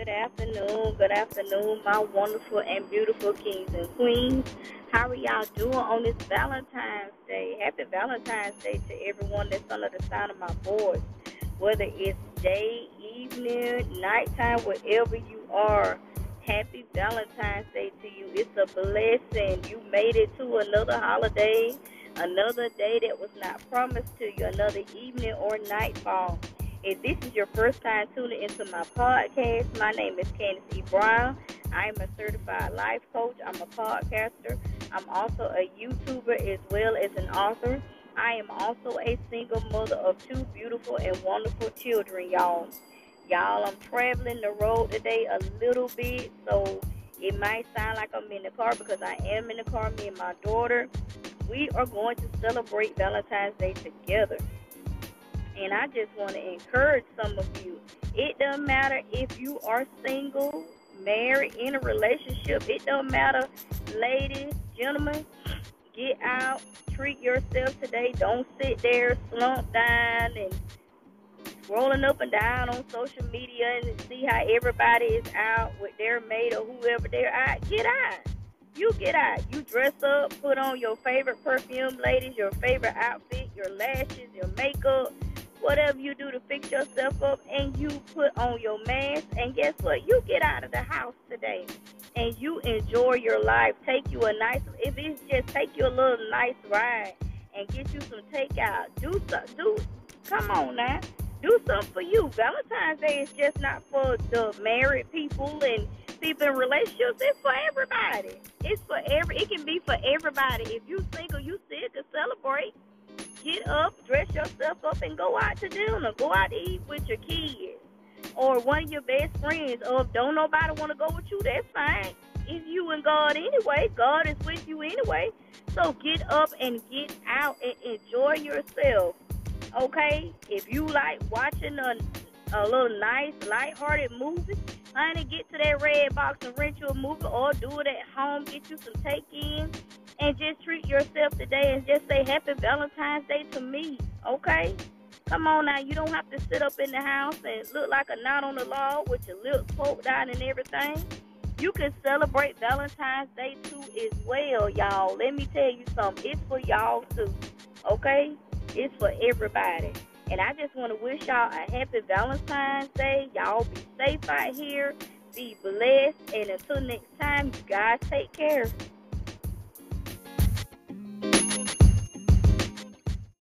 Good afternoon, good afternoon, my wonderful and beautiful kings and queens. How are y'all doing on this Valentine's Day? Happy Valentine's Day to everyone that's under the sound of my voice. Whether it's day, evening, nighttime, wherever you are, happy Valentine's Day to you. It's a blessing. You made it to another holiday, another day that was not promised to you, another evening or nightfall. If this is your first time tuning into my podcast, my name is Candis E. Brown. I am a certified life coach. I'm a podcaster. I'm also a YouTuber as well as an author. I am also a single mother of two beautiful and wonderful children, y'all. Y'all, I'm traveling the road today a little bit, so it might sound like I'm in the car because I am in the car, me and my daughter. We are going to celebrate Valentine's Day together. And I just want to encourage some of you. It doesn't matter if you are single, married, in a relationship. It doesn't matter, ladies, gentlemen. Get out, treat yourself today. Don't sit there slump down and scrolling up and down on social media and see how everybody is out with their mate or whoever they're out. Get out. You get out. You dress up, put on your favorite perfume, ladies, your favorite outfit, your lashes, your makeup whatever you do to fix yourself up and you put on your mask and guess what? You get out of the house today and you enjoy your life. Take you a nice if it's just take you a little nice ride and get you some takeout. Do some do come on now. Do something for you. Valentine's day is just not for the married people and people in relationships it's for everybody. It's for every it can be for everybody. If you single you still can celebrate get up, dress yourself up, and go out to dinner. Go out to eat with your kids or one of your best friends. Or if don't nobody want to go with you, that's fine. It's you and God anyway. God is with you anyway. So get up and get out and enjoy yourself. Okay? If you like watching a, a little nice, light-hearted movie, honey, get to that Redbox and rent you a movie or do it at home. Get you some take-in and just treat yourself today and just say happy Valentine's Day to me, okay? Come on now, you don't have to sit up in the house and look like a knot on the law with your lips poked out and everything. You can celebrate Valentine's Day too as well, y'all. Let me tell you something. It's for y'all too, okay? It's for everybody. And I just want to wish y'all a happy Valentine's Day. Y'all be safe out here. Be blessed. And until next time, you guys take care.